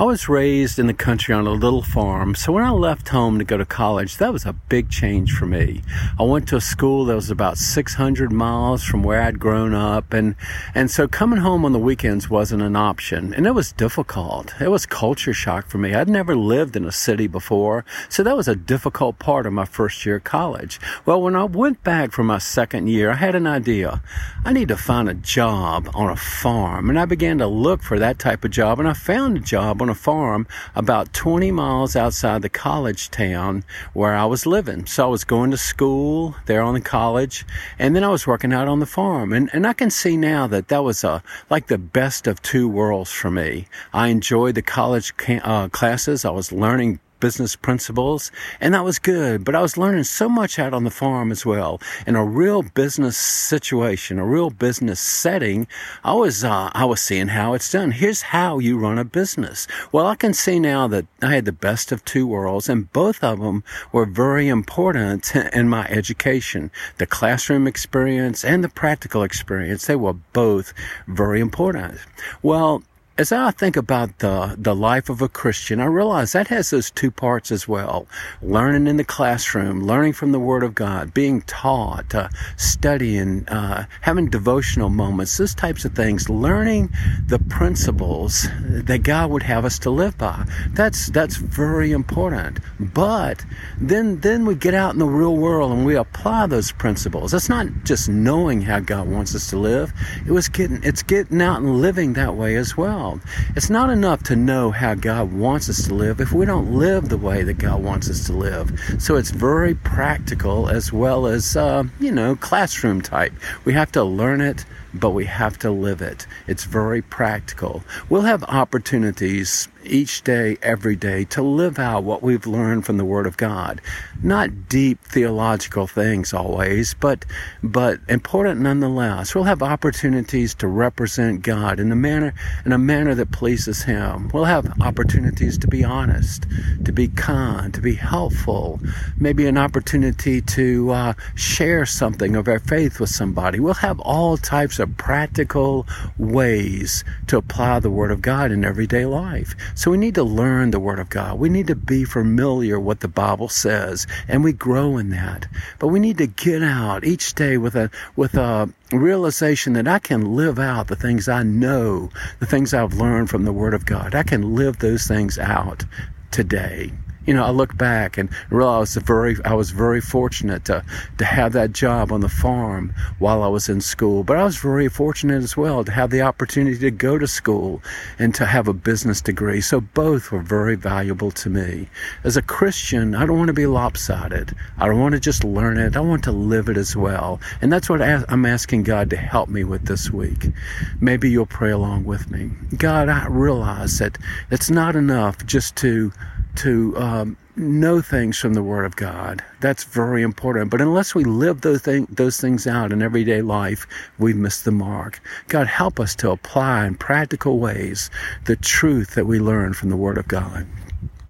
I was raised in the country on a little farm, so when I left home to go to college, that was a big change for me. I went to a school that was about 600 miles from where I'd grown up, and, and so coming home on the weekends wasn't an option, and it was difficult. It was culture shock for me. I'd never lived in a city before, so that was a difficult part of my first year of college. Well, when I went back for my second year, I had an idea. I need to find a job on a farm, and I began to look for that type of job, and I found a job on on a farm about 20 miles outside the college town where I was living. So I was going to school there on the college, and then I was working out on the farm. And, and I can see now that that was a, like the best of two worlds for me. I enjoyed the college uh, classes. I was learning business principles, and that was good. But I was learning so much out on the farm as well. In a real business situation, a real business setting, I was uh, I was seeing how it's done. Here's how you run a business. Well, I can see now that I had the best of two worlds, and both of them were very important in my education. The classroom experience and the practical experience, they were both very important. Well, as I think about the, the life of a Christian, I realize that has those two parts as well. Learning in the classroom, learning from the Word of God, being taught, uh, studying, uh, having devotional moments, those types of things, learning the principles that God would have us to live by. That's, that's very important. But then, then we get out in the real world and we apply those principles. It's not just knowing how God wants us to live. It was getting, it's getting out and living that way as well. It's not enough to know how God wants us to live if we don't live the way that God wants us to live. So it's very practical as well as, uh, you know, classroom type. We have to learn it, but we have to live it. It's very practical. We'll have opportunities each day, every day, to live out what we've learned from the Word of God. Not deep theological things always, but, but important nonetheless. We'll have opportunities to represent God in a manner, in a manner that pleases Him. We'll have opportunities to be honest, to be kind, to be helpful, maybe an opportunity to uh, share something of our faith with somebody. We'll have all types of practical ways to apply the Word of God in everyday life. So we need to learn the Word of God. We need to be familiar what the Bible says, and we grow in that. But we need to get out each day with a with a realization that I can live out the things I know, the things I've learned from the Word of God. I can live those things out today you know, I look back and realize very, I was very fortunate to, to have that job on the farm while I was in school. But I was very fortunate as well to have the opportunity to go to school and to have a business degree. So both were very valuable to me. As a Christian, I don't want to be lopsided. I don't want to just learn it. I want to live it as well. And that's what I'm asking God to help me with this week. Maybe you'll pray along with me. God, I realize that it's not enough just to to um, know things from the Word of God. That's very important. But unless we live those, thing, those things out in everyday life, we've missed the mark. God, help us to apply in practical ways the truth that we learn from the Word of God.